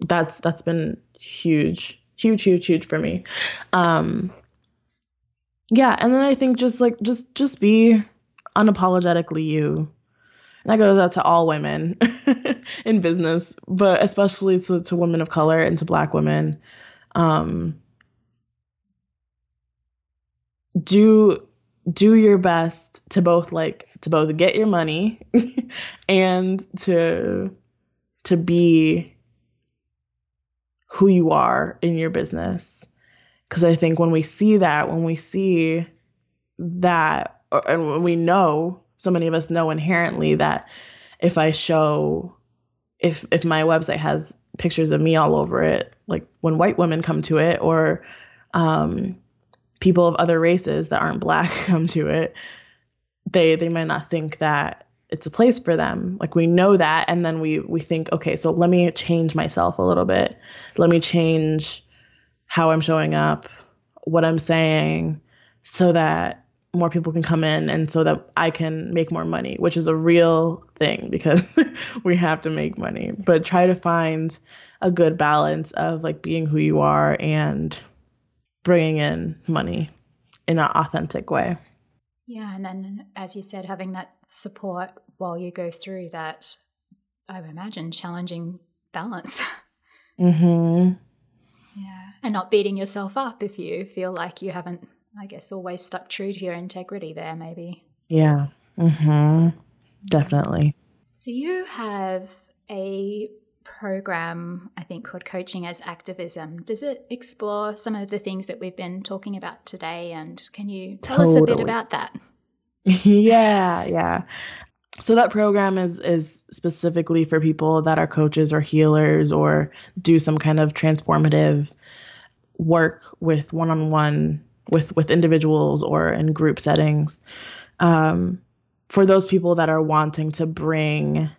that's that's been huge huge, huge, huge for me. Um, yeah, and then I think just like just just be unapologetically you. And that goes out to all women in business, but especially to, to women of color and to black women. Um, do do your best to both like to both get your money and to to be who you are in your business. Because I think when we see that, when we see that, or, and when we know, so many of us know inherently that if I show, if if my website has pictures of me all over it, like when white women come to it, or um, people of other races that aren't black come to it, they they might not think that it's a place for them. Like we know that and then we we think okay so let me change myself a little bit. Let me change how i'm showing up what i'm saying so that more people can come in and so that i can make more money which is a real thing because we have to make money. But try to find a good balance of like being who you are and bringing in money in an authentic way yeah, and then as you said, having that support while you go through that, I imagine, challenging balance. Mm-hmm. Yeah, and not beating yourself up if you feel like you haven't, I guess, always stuck true to your integrity there, maybe. Yeah. Mm-hmm. Definitely. So you have a program, I think, called Coaching as Activism. Does it explore some of the things that we've been talking about today? And can you tell totally. us a bit about that? yeah, yeah. So that program is is specifically for people that are coaches or healers or do some kind of transformative work with one-on-one with with individuals or in group settings. Um, for those people that are wanting to bring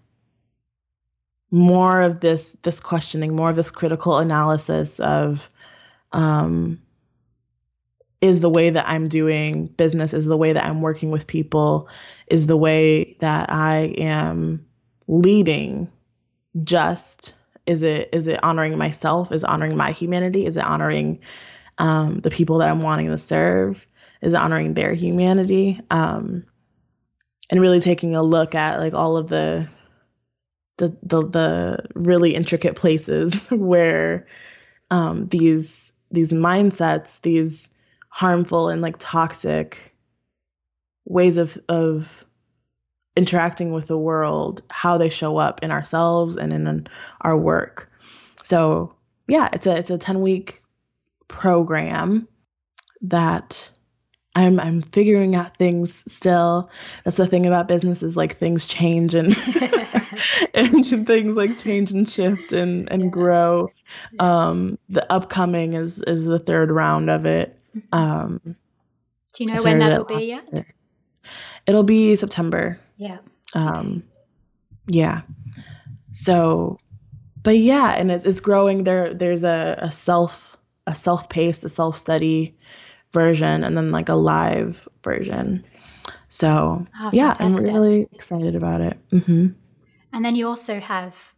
more of this this questioning, more of this critical analysis of um, is the way that I'm doing business, is the way that I'm working with people, is the way that I am leading just Is it is it honoring myself? Is honoring my humanity? Is it honoring um, the people that I'm wanting to serve? Is it honoring their humanity? Um, and really taking a look at like all of the the the, the really intricate places where um, these these mindsets, these harmful and like toxic ways of of interacting with the world, how they show up in ourselves and in our work. So yeah, it's a it's a 10 week program that I'm I'm figuring out things still. That's the thing about business is like things change and and things like change and shift and and yeah. grow. Um, the upcoming is is the third round of it. Mm-hmm. Um, Do you know when that'll be yet? Year. It'll be September. Yeah. Um, yeah. So, but yeah, and it, it's growing. There, there's a, a self, a self-paced, a self-study version, and then like a live version. So, oh, yeah, I'm really excited about it. Mm-hmm. And then you also have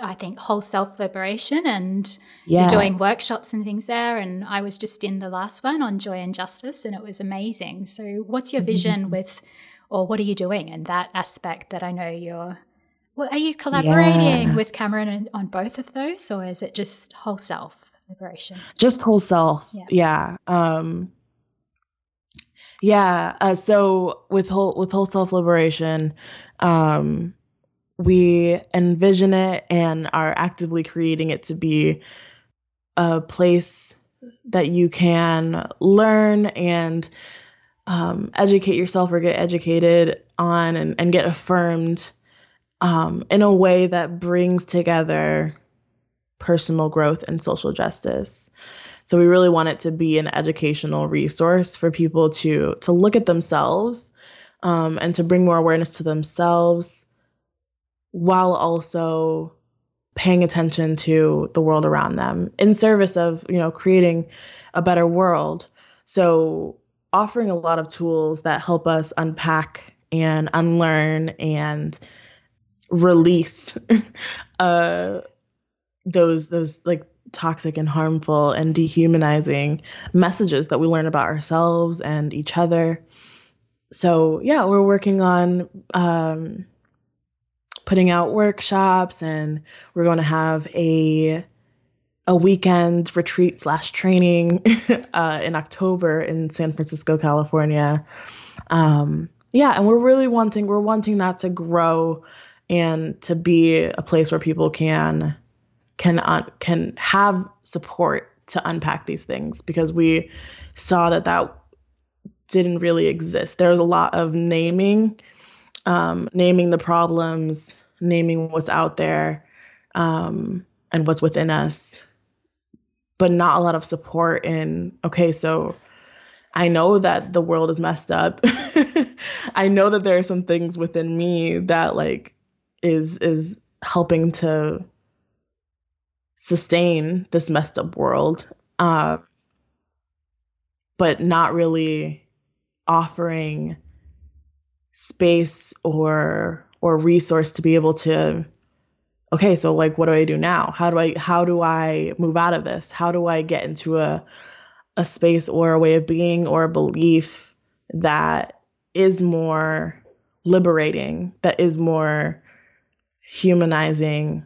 I think whole self liberation, and yes. you're doing workshops and things there. And I was just in the last one on joy and justice, and it was amazing. So, what's your vision with or what are you doing in that aspect that I know you're well, are you collaborating yeah. with Cameron on both of those or is it just whole self liberation? Just whole self. Yeah. yeah. Um yeah, uh, so with whole with whole self liberation, um we envision it and are actively creating it to be a place that you can learn and um, educate yourself or get educated on and, and get affirmed um, in a way that brings together personal growth and social justice. So we really want it to be an educational resource for people to to look at themselves um, and to bring more awareness to themselves while also paying attention to the world around them in service of you know creating a better world. So offering a lot of tools that help us unpack and unlearn and release uh, those those like toxic and harmful and dehumanizing messages that we learn about ourselves and each other. So yeah, we're working on um, putting out workshops, and we're going to have a a weekend retreat slash training uh, in October in San Francisco, California. Um, yeah, and we're really wanting we're wanting that to grow and to be a place where people can can can have support to unpack these things because we saw that that didn't really exist. There was a lot of naming, um, naming the problems, naming what's out there, um, and what's within us, but not a lot of support in okay so i know that the world is messed up i know that there are some things within me that like is is helping to sustain this messed up world uh, but not really offering space or or resource to be able to okay, so like what do I do now? How do I how do I move out of this? How do I get into a a space or a way of being or a belief that is more liberating, that is more humanizing.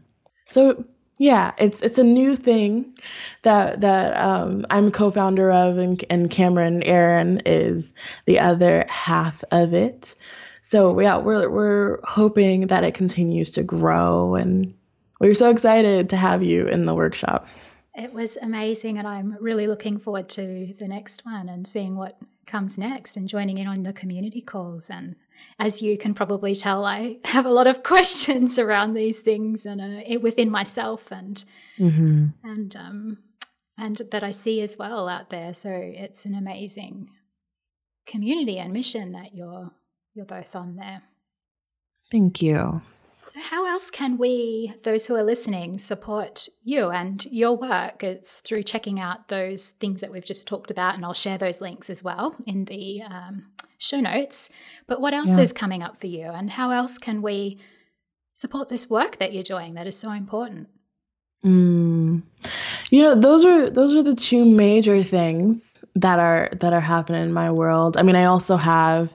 So yeah, it's it's a new thing that that um, I'm co-founder of, and, and Cameron Aaron is the other half of it so yeah, we're we're hoping that it continues to grow, and we're so excited to have you in the workshop. It was amazing, and I'm really looking forward to the next one and seeing what comes next and joining in on the community calls. And as you can probably tell, I have a lot of questions around these things and uh, within myself and mm-hmm. and um, and that I see as well out there. So it's an amazing community and mission that you're you're both on there. Thank you. So, how else can we, those who are listening, support you and your work? It's through checking out those things that we've just talked about, and I'll share those links as well in the um, show notes. But what else yeah. is coming up for you, and how else can we support this work that you're doing that is so important? Mm. You know, those are those are the two major things that are that are happening in my world. I mean, I also have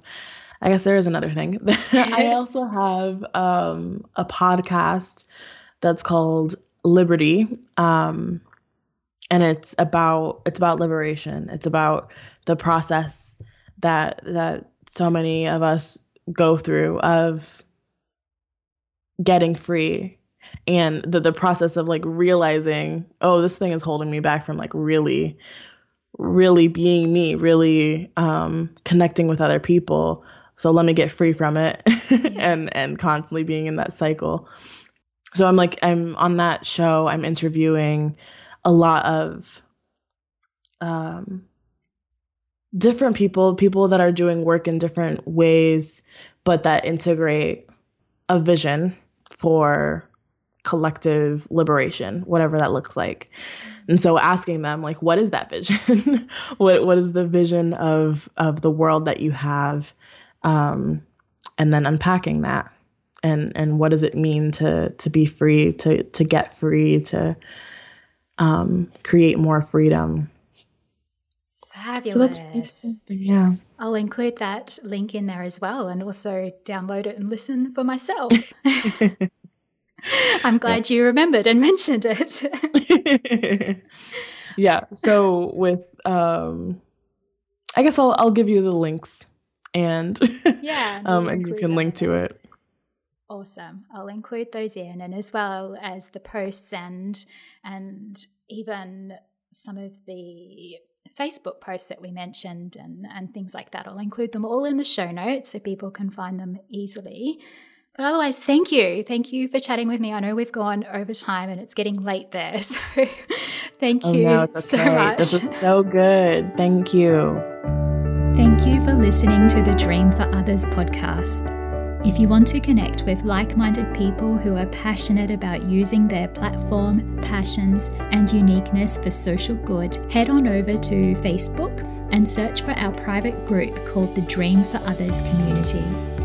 I guess there is another thing. I also have um, a podcast that's called Liberty, um, and it's about it's about liberation. It's about the process that that so many of us go through of getting free and the the process of like realizing oh this thing is holding me back from like really really being me really um connecting with other people. So let me get free from it yeah. and and constantly being in that cycle. So i'm like i'm on that show. I'm interviewing a lot of um different people people that are doing work in different ways but that integrate a vision for collective liberation, whatever that looks like. And so asking them like what is that vision? what what is the vision of of the world that you have? Um, and then unpacking that and and what does it mean to to be free, to to get free, to um, create more freedom. Fabulous. So yeah. I'll include that link in there as well and also download it and listen for myself. I'm glad you remembered and mentioned it. yeah. So with um I guess I'll I'll give you the links and yeah, um and you can link to it. Awesome. I'll include those in and as well as the posts and and even some of the Facebook posts that we mentioned and, and things like that. I'll include them all in the show notes so people can find them easily. But otherwise, thank you. Thank you for chatting with me. I know we've gone over time and it's getting late there. So thank oh, you no, okay. so much. This is so good. Thank you. Thank you for listening to the Dream for Others podcast. If you want to connect with like minded people who are passionate about using their platform, passions, and uniqueness for social good, head on over to Facebook and search for our private group called the Dream for Others community.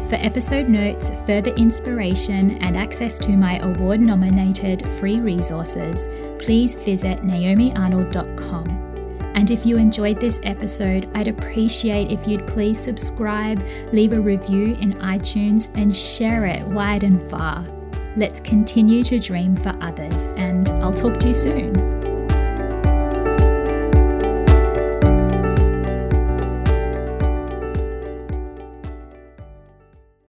For episode notes, further inspiration, and access to my award nominated free resources, please visit naomiarnold.com. And if you enjoyed this episode, I'd appreciate if you'd please subscribe, leave a review in iTunes, and share it wide and far. Let's continue to dream for others, and I'll talk to you soon.